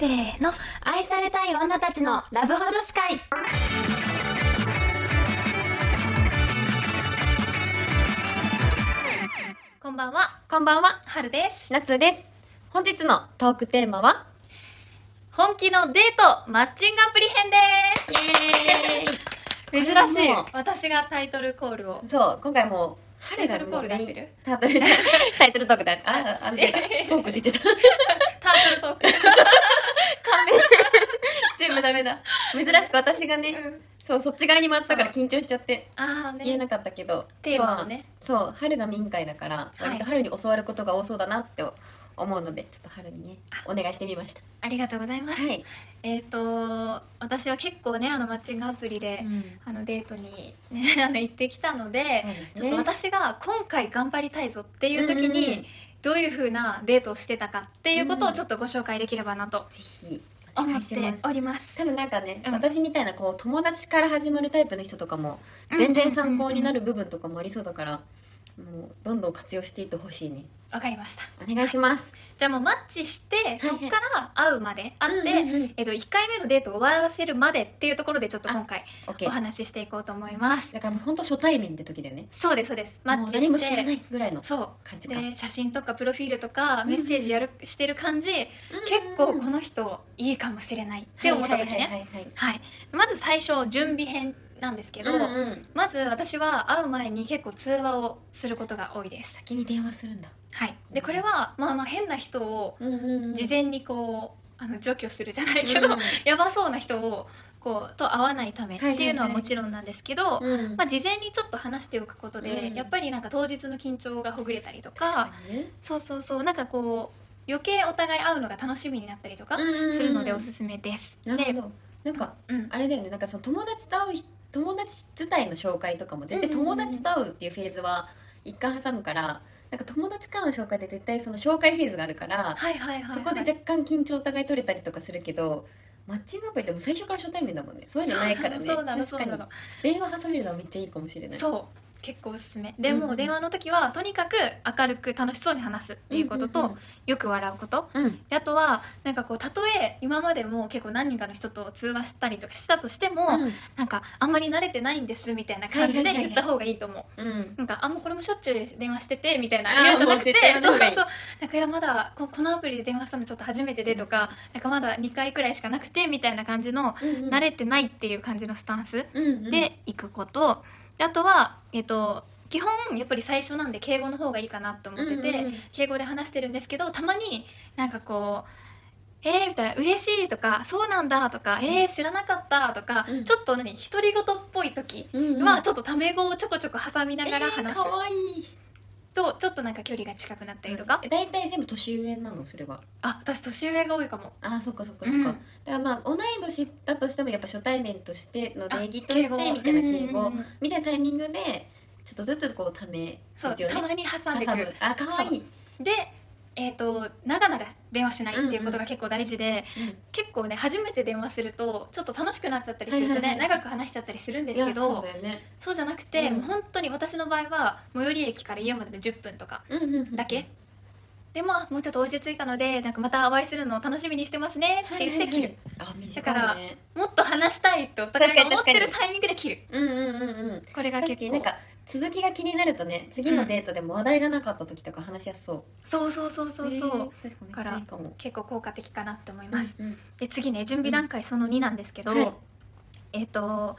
せーの。愛されたい女たちのラブホ女子会。こんばんは。こんばんは、はるです。夏です。本日のトークテーマは、本気のデートマッチングアプリ編です。珍しい。これはもう私がタイトルコールを。そう、今回もう、春がタイトルコールで合ってる？タイトル、タイトルトークだ。あ、あ、間違えた。トークって言っちゃった。タイトルトーク勘弁。全部ダメだ。珍しく私がね、うんそう、そっち側に回ったから緊張しちゃって。あ言えなかったけど、テーマをねそう春が民会だからい割と春に教わることが多そうだなって思うのでちょっと春にねお願いしてみました。ありがとうございます、はい、えっ、と私は結構ねあのマッチングアプリで、あのデートにね あの行ってきたのでね。ちょっと私が今回頑張りたいぞっていう時に、うんうんうん。どういう風なデートをしてたかっていうことうんをちょっとご紹介できればなとぜひお願思っております。多分なんかね、うん。私みたいなこう友達から始まるタイプの人とかも全然参考になる部分とかもありそうだから、もうどんどん活用していってほしいね。わかりました。お願いします。じゃあもうマッチしてそこから会うまで会って、うんうんうんえっと1回目のデートを終わらせるまでっていうところでちょっと今回お話ししていこうと思います。だからもう本当初対面って時だよね。そうですそうです。マもうッチして何も知らないぐらいのそう。感じか。で写真とかプロフィールとかメッセージやる、してる感じ、うん結構この人いいかもしれないって思った時ね、はいはいはいはい。はい、まず最初準備編なんですけど、うんうん。まず私は会う前に結構通話をすることが多いです、先に電話するんだ。はい、でこれはまあまあ変な人をうんうん事前にこうあの除去するじゃないけど、うんやばそうな人をこうと会わないためっていうのはもちろんなんですけど、うん。まあ、事前にちょっと話しておくことで、うん。やっぱりなんか当日の緊張がほぐれたりとかね。そうそうそうなんかこう余計お互い会うのが楽しみになったりとかうんうんうんするのでおすすめです。でなるほど。なんかうん。あれだよね。なんかその友達と会う人友達自体の紹介とかも絶対友達と会うっていうフェーズは一回挟むからなんか友達からの紹介で絶対その紹介フェーズがあるからそこで若干緊張お互い取れたりとかするけどマッチングアプリでも最初から初対面だもんね。そういうのないからね。確かに。電話挟めるのはめっちゃいいかもしれない。そう結構おすすめ。でうんもう電話の時はとにかく明るく楽しそうに話すっていうことと、うんうんうん。よく笑うこと。うん。であとはなんかこうたとえ今までも結構何人かの人と通話したりとかしたとしても、うん。なんかあんまり慣れてないんですみたいな感じで言った方がいいと思う。うん。なんかあもうこれもしょっちゅう電話しててみたいな言うんじゃなくてもうそうそう。なんかいやまだここのアプリで電話したのちょっと初めてでとか、なんかまだ2回くらいしかなくてみたいな感じの、うんうん。慣れてないっていう感じのスタンスで行くこと、であとはえっと基本やっぱり最初なんで敬語の方がいいかなと思ってて、うんうんうん。敬語で話してるんですけどたまになんかこう「えー」みたいな「嬉しい」とか「そうなんだ」とか「えー、知らなかった」とか、うん。ちょっと何独り言っぽい時うんうん。はちょっとタメ語をちょこちょこ挟みながら話す。えーかわいいとちょっとなんか距離が近くなったりとか、え大体全部年上なの？それは。あ私年上が多いかも。あーそっかそっかそっか、うん。だからまあ同い年だとしてもやっぱ初対面としての礼儀としてあ敬語みたいな敬語みたいなタイミングでちょっとずつこうためそうたまに挟んでくる。挟む。あ可愛い。でえー、と長々電話しないっていうことが結構大事で、うん結構ね初めて電話するとちょっと楽しくなっちゃったりするとね、はいはいはい。長く話しちゃったりするんですけいやそうね。そうじゃなくて、うん。もう本当に私の場合は最寄り駅から家までの10分とかうんうんうん。だけ、でまあもうちょっと落ち着いたのでなんかまたお会いするのを楽しみにしてますねって言って切る、あ短だからいねもっと話したいとお互いが思ってるタイミングで切る。うんうんうんうん。これが結構確かになんか続きが気になるとね次のデートでも話題がなかった時とか話しやすそう。そうそうそうそうそう、へー確かにめっちゃいいかも。結構効果的かなって思います、うんうん。で次ね準備段階その2なんですけど、はい。えっ、と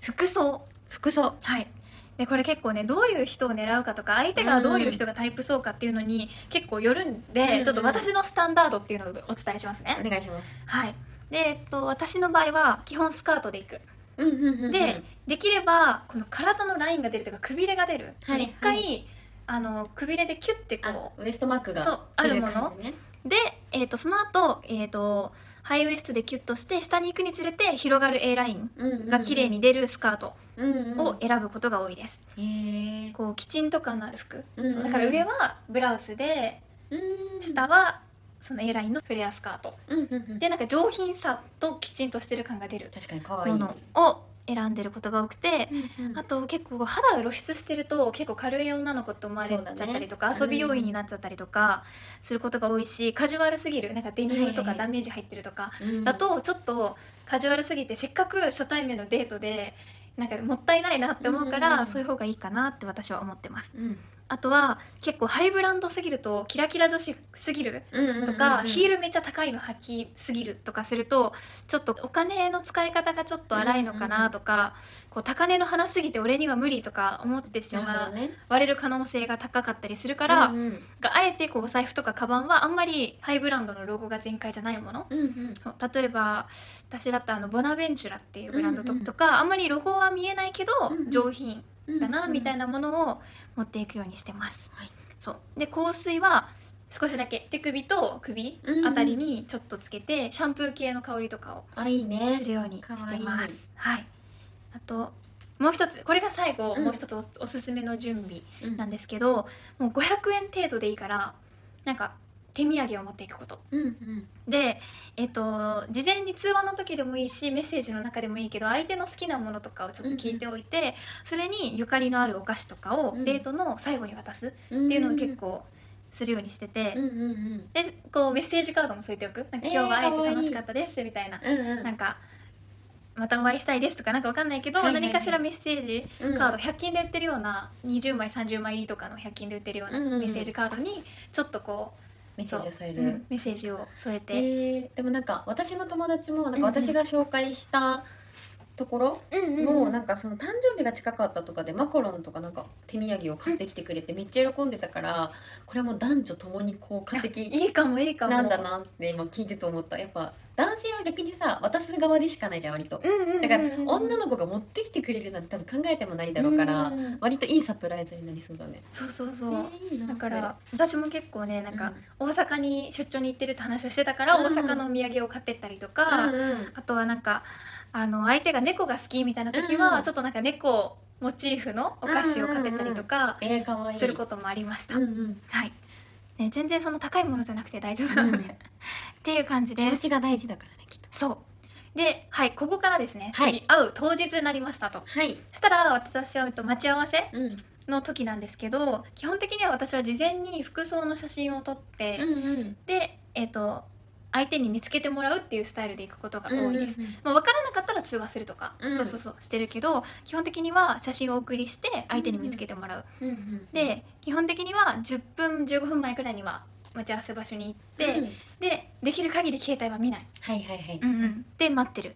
服装。服装。はいでこれ結構ねどういう人を狙うかとか相手がどういう人がタイプそうかっていうのに結構よるんで、うんうんちょっと私のスタンダードっていうのをお伝えしますね、お願いします。はい。で、えっと、私の場合は基本スカートでいく。うんうんうんうんで、できればこの体のラインが出るというかくびれが出る。はい一、回あのくびれでキュッてあこウエストマークがそうあるもの。で、えっとその後、えっとハイウエストでキュッとして下に行くにつれて広がる A ラインうんうんうんが綺麗に出るスカート。うんうんを選ぶことが多いです、へー。こうきちんと感のある服。うんうんだから上はブラウスでうん下はその A ラインのフレアスカート。うんうんうん。でなんか上品さときちんとしてる感が出る。確かに可愛い。ものを選んでることが多くて、あと結構肌が露出してると結構軽い女の子って思われちゃったりとか、ね。遊び要因になっちゃったりとかすることが多いし、カジュアルすぎる。なんかデニムとかダメージ入ってるとか、うん。だとちょっとカジュアルすぎてせっかく初対面のデートでなんかもったいないなって思うから、うんうんうんそういう方がいいかなって私は思ってます。うんあとは結構ハイブランドすぎるとキラキラ女子すぎるとか、ヒールルめっちゃ高いの履きすぎるとかするとちょっとお金の使い方がちょっと荒いのかなとか、こう高値の花すぎて俺には無理とか思ってしまう割れる可能性が高かったりするから、うんうん。があえてこうお財布とかカバンはあんまりハイブランドのロゴが全開じゃないもの。うんうん。例えば私だったらあのボナベンチュラっていうブランドと,、うんうんあんまりロゴは見えないけど、うんうん。上品だなみたいななものを持っていくようにしてます、はい。そう。で香水は少しだけ。手首と首うん。うんあたりにちょっとつけて、シャンプー系の香りとかをね。するようにしてます。いいはい。あともう一つ。これが最後、うん。もう一つおおすすめの準備うん。なんですけどもう500円程度でいいからなんか手土産を持っていくこと。うんうん。でえっと事前に通話の時でもいいしメッセージの中でもいいけど相手の好きなものとかをちょっと聞いておいて、それにゆかりのあるお菓子とかをうん。デートの最後に渡すっっていいうのを結構するようにしてて、うんうんうん。でこうメッセージカードも添えておく。なんかえー今日は会えて楽しかったですみたいな、うんうん。なんかまたお会いしたいですとかなんかわかんないけど、はいはいはい。何かしらメッセージうんカード100均で売ってるような20枚30枚入りとかの100均で売ってるようなうんうんうん。メッセージカードにちょっとこうメッセージを添えそううん。るメッセージを添えて、えーでもなんか私の友達もなんか私が紹介したところうんもうなんかその誕生日が近かったとかでマカロンとかなんか手土産を買ってきてくれてめっちゃ喜んでたからこれはもう男女ともにこう買ってきいいかもいいかも。なんだなって今聞いてて思った。やっぱ男性は逆にさ渡す側でしかないじゃん割と。だから女の子が持ってきてくれるなんて多分考えてもないだろうから割といいサプライズになりそうだね。そうそうそう、だから私も結構ねなんかう大阪に出張に行ってるって話をしてたから、うん大阪のお土産を買ってったりとそか、あとはなんかあの相手が猫が好きみたいな時は、うんちょっとなんか猫モチーフのお菓子を買ってったりとかすることもありました、うんうん。はい、ね、全然その高いものじゃなくて大丈夫なので、うんっていう感じ気です。持ちが大事だからねきっと。そう。ではいここからですね、はい。次会う当日になりましたと。はい。そしたら私はえっと待ち合わせうん。の時なんですけど基本的には私は事前に服装の写真を撮って、うんうん。で、えっと相手に見つけてもらうっていうスタイルで行くことが多いです、うんうんまあ、分からなかったら通話するとか、うん。そうそうそうしてるけど基本的には写真をお送りして相手に見つけてもらう、うんうんで基本的には10分15分前くらいには待ち合わせ場所に行って、うん。でできる限り携帯は見ない、はいはいはい、うんうん、で待ってる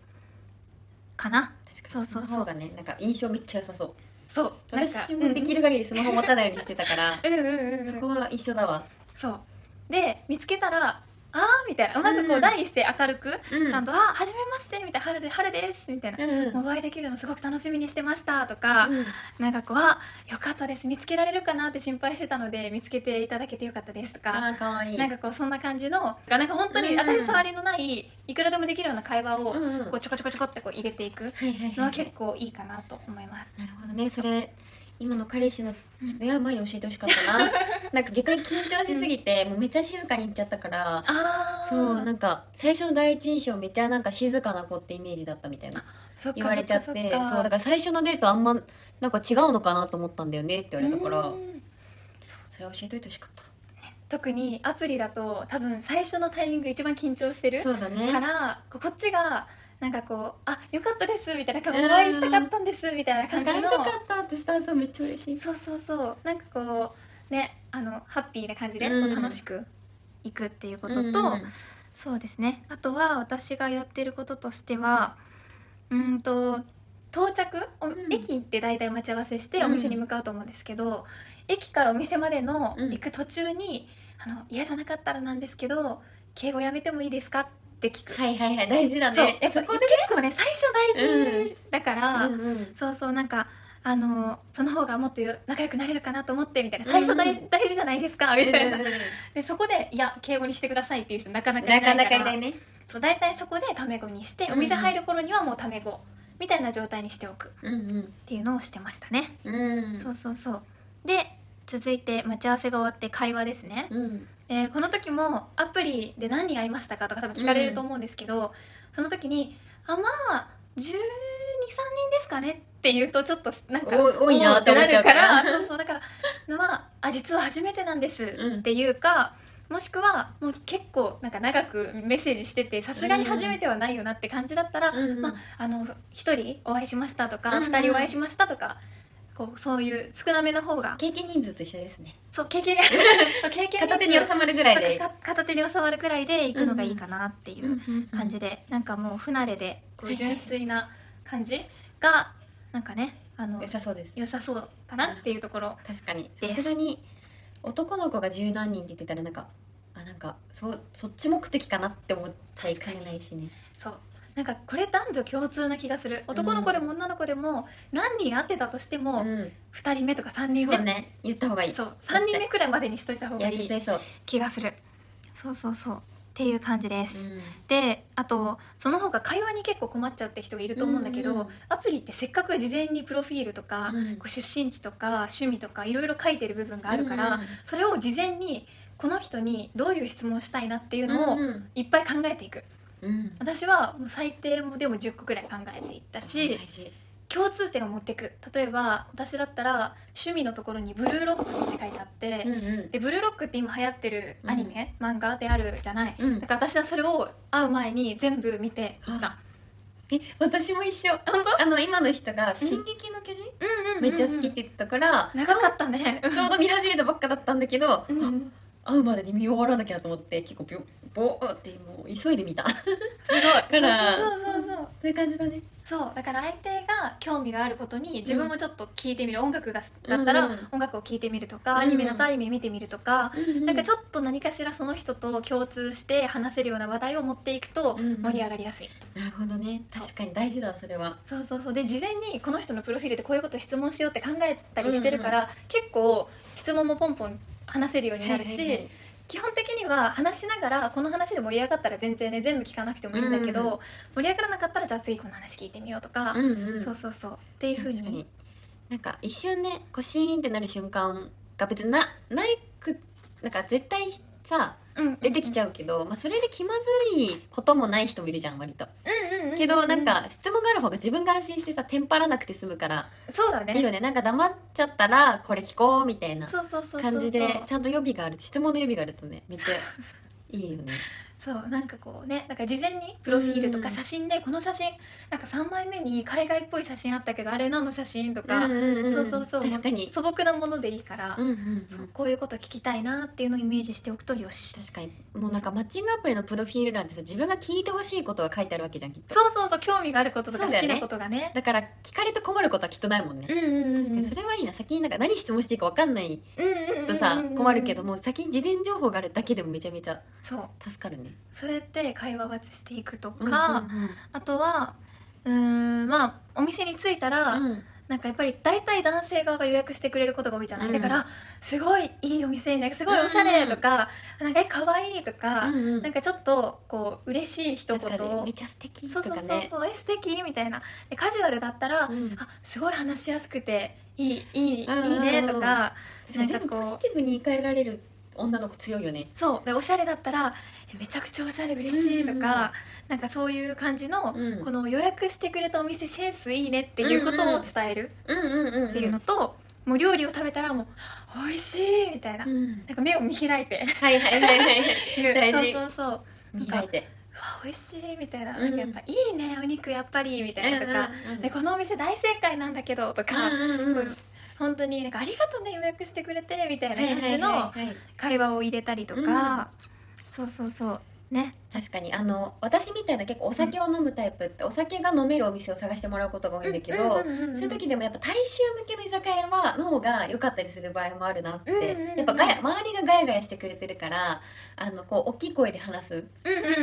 かな。確かにそうそうそう。その方がねなんか印象めっちゃ良さそう。そう。私もできる限りスマホ持たないようにしてたから、そこは一緒だわ、そう。で見つけたらあーみたいな。まずこううん。第一声明るく、うん。ちゃんと「あはじめまして」みたいな「春で春です」みたいな。うんうん。お会いできるのすごく楽しみにしてましたとか、うん。なんかこう「あよかったです。見つけられるかなって心配してたので見つけていただけてよかったです」とか、あーかわい。いなんかこうそんな感じのなんか本当にうん当たり障りのないいくらでもできるような会話をこうちょこちょこちょこってこう入れていくのは結構いいかなと思います。なるほどね。それ今の彼氏のちょっとや前に教えてほしかったな。なんか逆に緊張しすぎて、もうめっちゃ静かに行っちゃったからそうなんか最初の第一印象めっちゃなんか静かな子ってイメージだったみたいな言われちゃってそうだから最初のデートあんまなんか違うのかなと思ったんだよねって言われたからうん。それは教えといてほしかった。特にアプリだと多分最初のタイミング一番緊張してるそうだね。からこっちがなんかこう「あよかったです」みたいなお会いしたかったんですみたいな感じの。よかったってスタンスはめっちゃ嬉しい。そうそうそう。なんかこうねあのハッピーな感じでこううん楽しくいくっていうことと、うんうんそうですね。あとは私がやってることとしてはうーんと到着おん。駅って大体待ち合わせしてうん。お店に向かうと思うんですけど、駅からお店までのうん。行く途中に「あの嫌じゃなかったらなんですけど敬語やめてもいいですか?」って聞く、はいはいはい大事だね。やっぱ結構ね最初大事だから、うんうんそうそうなんかあのその方がもっと仲良くなれるかなと思ってみたいな。最初大,、うん大事じゃないですかみたいな、でそこでいや敬語にしてくださいっていう人なかなかいなかないからなかいないねそう大体そこでタメ語にしてうんお店入る頃にはもうタメ語みたいな状態にしておく。っうん。ていうのをしてましたね、うんうん。そうそうそう。で続いて待ち合わせが終わって会話ですね、うんでこの時もアプリで何人会いましたかとか多分聞かれると思うんですけど、その時にあまあ10人ですかねって言うとちょっとなんかお多いなって思っちゃうから。そうそうだからのはあ実は初めてなんですうんっていうか、もしくはもう結構なんか長くメッセージしててさすがに初めてはないよなって感じだったら、うんうんまああの一人お会いしましたとかうんうん。二、人お会いしましたとかこうそういう少なめの方が。経験人数と一緒ですね。そう経験。そう経験片手に収まるぐらいで。か片手に収まるくらいで行くのがいいかなっていう感じで。で、なんかもう不慣れでこう純粋な感じがなんかねあの良さそうです。良さそうかなっていうところ確かに。です。さすがに男の子が十何人って言ってたらなんかあなんかそそっち目的かなって思っちゃいかねないしね。そうなんかこれ男女共通な気がする。男の子でも女の子でも何人会ってたとしてもうん。2人目とか3人目。そうね。言った方がいい。そう。3人目くらいまでにしといた方がいい気がする。そうそうそう。っていう感じです、うん。であとその他会話に結構困っちゃうって人がいると思うんだけど、うんうんアプリってせっかく事前にプロフィールとか、うん。こう出身地とか趣味とかいろいろ書いてる部分があるから、それを事前にこの人にどういう質問をしたいなっていうのをうんいっぱい考えていく。うん私はもう最低でも10個くらい考えていったし、共通点を持っていく。例えば私だったら趣味のところに「ブルーロック」って書いてあって、うんうん。でブルーロックって今流行ってるアニメ、漫画であるじゃない、うん。だから私はそれを会う前に全部見ていった、え私も一緒。あの今の人が「進撃の巨人」うんうんめっちゃ好きって言ってたから長かったね。ちょうど見始めたばっかだったんだけど、うんうん会うまでに見終わらなきゃと思って結構ビョボーってもう急いで見た。すごい。からそうそうそうそう。そういう感じだね。そうだから相手が興味があることに自分もちょっと聞いてみる、音楽がだったらうんうん。音楽を聴いてみるとか、うん。アニメだったらアニメ見てみるとか、なんかちょょっと何かしらその人と共通して話せるような話題を持っていくとうんうん。盛り上がりやすい、なるほどね。確かに大事だわそれは。そう。そうそうで事前にこの人のプロフィールでこういうこと質問しようって考えたりしてるから、結構質問もポンポン話せるようになるし、はいはいはい。基本的には話しながらこの話で盛り上がったら全然ね全部聞かなくてもいいんだけど、うんうん盛り上がらなかったらじゃあ次この話聞いてみようとか、うんうん。そうそうそう。っていうふうに。なんか一瞬ねこうシーンってなる瞬間が別になないくなんか絶対さうん出てきちゃうけど、まあ、それで気まずいこともない人もいるじゃん割と。けどなんか質問がある方が自分が安心してさテンパらなくて済むから。そうだね。いいよね。なんか黙っちゃったらこれ聞こうみたいな感じでちゃんと予備がある。質問の予備があるとねめっちゃいいよねそうなんかこうねだから事前にプロフィールとうん。か写真でこの写真なんか3枚目に海外っぽい写真あったけどあれ何の写真とか、そうそうそう確かに。素朴なものでいいから、うんうんうん。そうこういうこと聞きたいなっていうのをイメージしておくとよし。確かに。もうなんかマッチングアプリのプロフィール欄ってさ自分が聞いてほしいことが書いてあるわけじゃんきっと。そうそうそう興味があることとか好きなことがね。だから聞かれて困ることはきっとないもんね、うんうんうん確かに。それはいいな。先になんか何質問していいか分かんない。うんうんうんうん。とさ困るけどもう先に事前情報があるだけでもめちゃめちゃそう。助かるねそれで会話をしていくとか、うんうんあとはうーんまあお店に着いたら、うん。なんかやっぱり大体男性側が予約してくれることが多いじゃない、うん。だからすごいいいお店なんかすごいおしゃれとか、なんかえ可愛いとか、うんうん。なんかちょっとこう嬉しい一言めちゃ素敵そうそうとかねそうそう、え素敵みたいな。でカジュアルだったら、うん。あすごい話しやすくていいいい,、うんうんうん。いいねとか確かに全部なんかこうポジティブに言い換えられる女の子強いよね。そう。でおしゃれだったらえめちゃくちゃおしゃれ嬉しいとか、うんうんうん。なんかそういう感じの、うん。この予約してくれたお店センスいいねっていうことを伝えるっていうのと、もう料理を食べたらもう美味しいみたいな、うん。なんか目を見開いて。はいはいはいはい そうそうそう。見開いて。うわ美味しいみたいな,、うんなんかやっぱいいねお肉やっぱりみたいなとか、うんうんうこのお店大正解なんだけどとか、うんうんうん本当になんかありがとうね予約してくれてみたいな感じの会話を入れたりとか、うん。そうそうそう。ね。確かに。あの私みたいな結構お酒を飲むタイプってお酒が飲めるお店を探してもらうことが多いんだけど、そういう時でもやっぱ大衆向けの居酒屋はの方が良かったりする場合もあるなって、やっぱガヤ周りがガヤガヤしてくれてるからあのこう大きい声で話す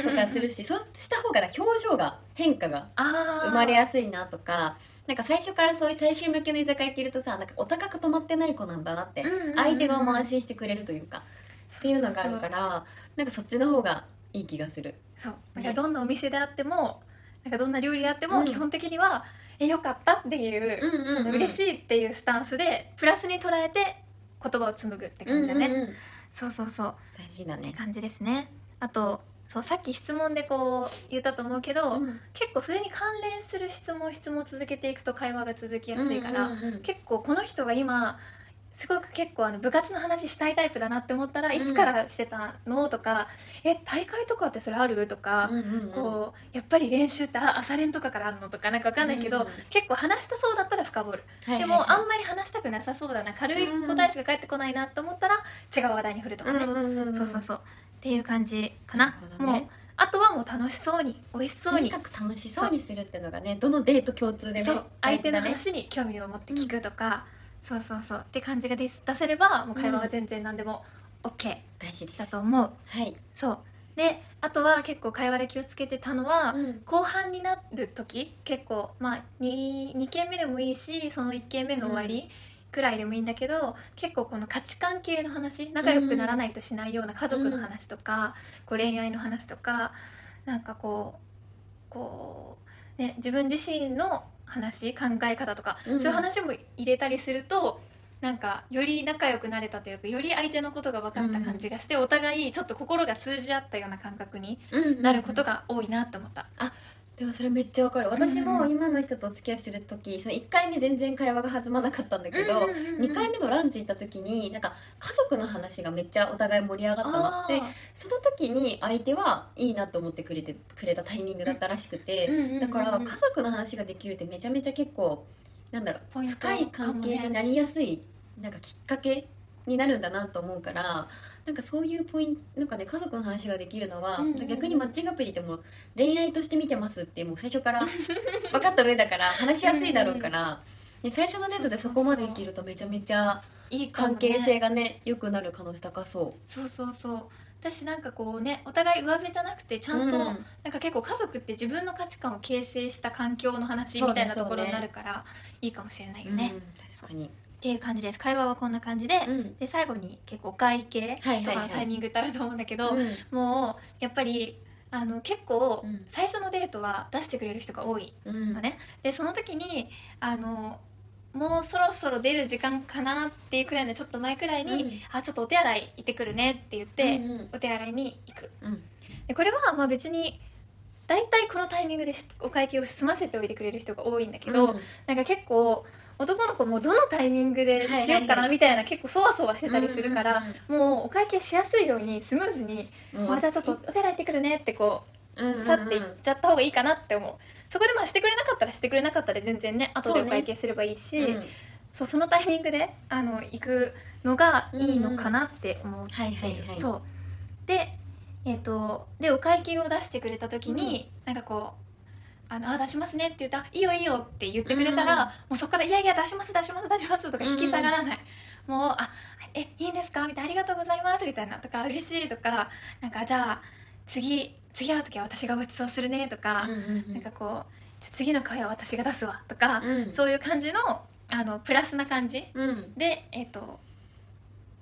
とかするし、そうした方が表情が変化が生まれやすいなとかなんか最初からそういう大衆向けの居酒屋行けるとさなんかお高く泊まってない子なんだなって、うんうんうん相手側も安心してくれるというかっていうのがあるからなんかそっちの方がいい気がする。そう。だからどんなお店であってもなんかどんな料理であってもうん。基本的には、えよかったっていう,、うんうんうん。その嬉しいっていうスタンスでプラスに捉えて言葉を紡ぐって感じだね、うんうんうん。そうそうそう。大事だね。感じですね。あとそうさっき質問でこう言ったと思うけど、うん。結構それに関連する質問質問を続けていくと会話が続きやすいから、結構この人が今すごく結構あの部活の話したいタイプだなって思ったらん。いつからしてたのとか「え大会とかってそれある?」とか、うんうんうんこうやっぱり練習ってあ朝練とかからあるの？とかなんかわかんないけど、うんうん結構話したそうだったら深掘る、はいはいでもあんまり話したくなさそうだな軽い答えしか返ってこないなと思ったら違う話題に振るとかね、うんうんうんそうそうそう。っていう感じかな。なあとはもう楽しそうに美味しそうに。とにかく楽しそうにするっていうのがねどのデート共通でねそう。相手の話に興味を持って聞くとか、そうそうそう。って感じがです出せればもう会話は全然何でも OK 大事です。だと思う、はい、そう。であとは結構会話で気をつけてたのは、うん。後半になる時結構まあ 2, 2件目でもいいしその1件目の終わりくらいでもいいんだけど、結構この価値観系の話仲良くならないとしないような家族の話とか、こう恋愛の話とかなんかこうこう、ね、自分自身の話考え方とか、うんそういう話も入れたりするとなんかより仲良くなれたというかより相手のことが分かった感じがして、お互いちょっと心が通じ合ったような感覚になることが多いなと思った。でもそれめっちゃわかる。私うんうんも今の人とお付き合いする時その1回目全然会話が弾まなかったんだけど、うんうんうんうん。2回目のランチ行った時になんか家族の話がめっちゃお互い盛り上がったのってその時に相手はいいなと思ってくれてくれたタイミングだったらしくて、だから家族の話ができるってめちゃめちゃ結構なんだろう深い関係になりやすいなんかきっかけになるんだなと思うからなんかそういうポイントなんかね家族の話ができるのは、うんうんうん。逆にマッチングアプリでも恋愛として見てますってもう最初から 分かった上だから話しやすいだろうから、ね、最初のデートでそこまで生きるとめちゃめちゃいい関係性がね良くなる可能性高そそうそうそう。私なんかこうねお互い上辺じゃなくてちゃう。んと、うん。なんか結構家族って自分の価値観を形成した環境の話みたいなところになるからいいかもしれないよね、うん確かに、っていう感じです。会話はこんな感じで、うん。で最後に結構お会計とかのタイミングってあると思うんだけど、うん。もうやっぱりあの結構うん最初のデートは出してくれる人が多いうん。のね、でその時にあのもうそろそろ出る時間かなっていうくらいのちょっと前くらいに、うん。あちょっとお手洗い行ってくるねって言って、うんうん。お手洗いに行く。うん。でこれはまあ別に大体このタイミングでしお会計を済ませておいてくれる人が多いんだけど、うん。なんか結構男の子もどのタイミングでしようかなみたいな結構そわそわしてたりするから、もうお会計しやすいようにスムーズにうん「あじゃあちょっとお手洗い行ってくるね」ってこう去っていっちゃった方がいいかなって思う。そこでまあしてくれなかったらしてくれなかったで全然ね後でお会計すればいいしうん。そうそのタイミングであの行くのがいいのかなって思ってはいはいはい。そう。でえっ、とでお会計を出してくれた時に、なんかこうあのあ出しますねって言ったら「いいよいいよ」って言ってくれたら、うん。もうそこから「いやいや出します出します出します」とか引き下がらない、もう「あえいいんですか?」みたいな「ありがとうございます」みたいなとか「嬉しい」とかなんかじゃあ次次会う時は私がご馳走するねとか、うんうんうん。なんかこうじゃあ次の会は私が出すわとか、うん。そういう感じのあのプラスな感じうん。でえっ、と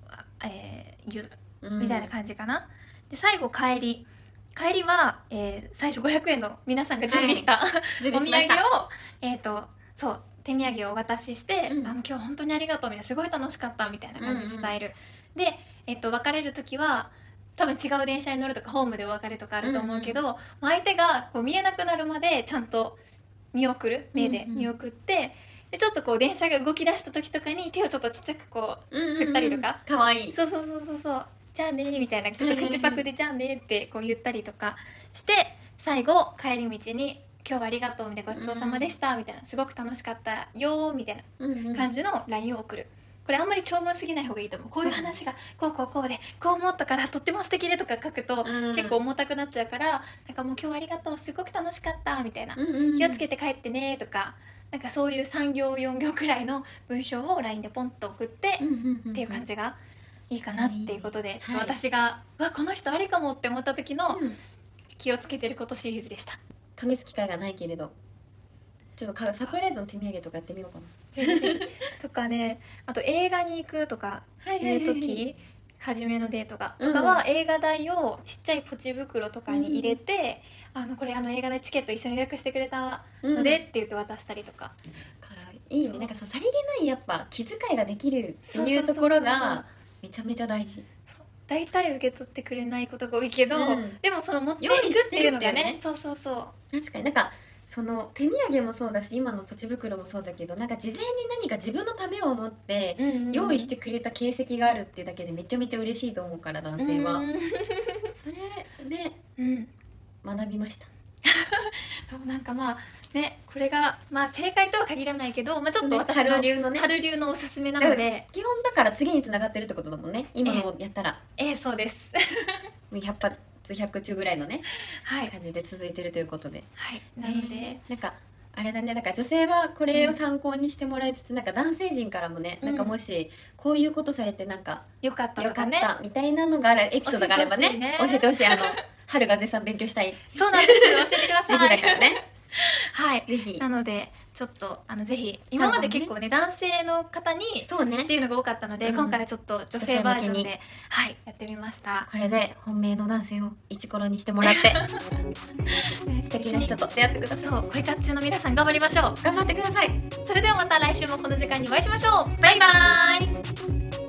あえー言ううん。みたいな感じかな、で最後帰り帰りは、えー最初500円の皆さんが準備した、準お土産をえっ、とそう手土産をお渡しして、うん。あの今日本当にありがとうみたいなすごい楽しかったみたいな感じで伝える、で、えっと別れる時は多分違う電車に乗るとかホームでお別れとかあると思うけど、もう相手がこう見えなくなるまでちゃんと見送る目でうんうん見送って、でちょっとこう電車が動き出した時とかに手をちょっとちっちゃくこう振ったりとか。かわいい。そうそうそうそうそうじゃあねみたいなちょっと口パクでじゃあねってこう言ったりとかして最後帰り道に「今日はありがとう」みたいな「ごちそうさまでした」みたいな「すごく楽しかったよ」みたいな感じの LINE を送る。これあんまり長文すぎない方がいいと思う。こういう話がこうこうこうでこう思ったからとっても素敵でとか書くとうん。結構重たくなっちゃうからなんかもう今日はありがとうすごく楽しかったみたいな。気をつけて帰ってねとかなんかそういう3行4行くらいの文章を LINE でポンと送ってっていう感じがいいかなっていうことでちょっとはい。私が、わこの人ありかもって思った時のうん。気をつけてることシリーズでした。試す機会がないけれどちょっとかサプライズの手土産とかやってみようかな。とかねあと映画に行くとかいう時初めのデートが。とかは映画代をちっちゃいポチ袋とかに入れて、あのこれあの映画代チケット一緒に予約してくれたのでって言って渡したりとか、いいそうね。なんかそうさりげないやっぱ気遣いができるっていう。ところがめちゃめちゃ大事。大体受け取ってくれないことが多いけど、うん。でもその持っていくっていうのがねね。そうそうそう。確かに。なんかその手土産もそうだし今のポチ袋もそうだけどなんか事前に何か自分のためを思って用意してくれた形跡があるっていうだけでめちゃめちゃ嬉しいと思うから男性は、うん。それでうん。学びましたそうなんかまあねこれがまあ正解とは限らないけど、まあ、ちょっと私の春流のね。春流のおすすめなので。基本だから次につながってるってことだもんね今のをやったら。ええそうです。もう100発100中ぐらいのねはい。感じで続いてるということで。はい。なので、なんかあれだね。なんか女性はこれを参考にしてもらいつつ、なんか男性陣からもね、うん。なんかもしこういうことされてなんかよかったよかっとかねたみたいなのがあるエピソードがあればね教えてほしい。あの春が絶賛勉強したい。そうなんです教えてくだ時期さいだからね。はいぜひ。なのでちょっとあのぜひ今まで結構ね男性の方にそうね。っていうのが多かったので、うん。今回はちょっと女性バージョン女性向けではいやってみました。これで本命の男性をイチコロにしてもらって 素敵な人と出会ってください。そう恋活中の皆さん頑張りましょう。頑張ってください。それではまた来週もこの時間にお会いしましょう。バイバーイ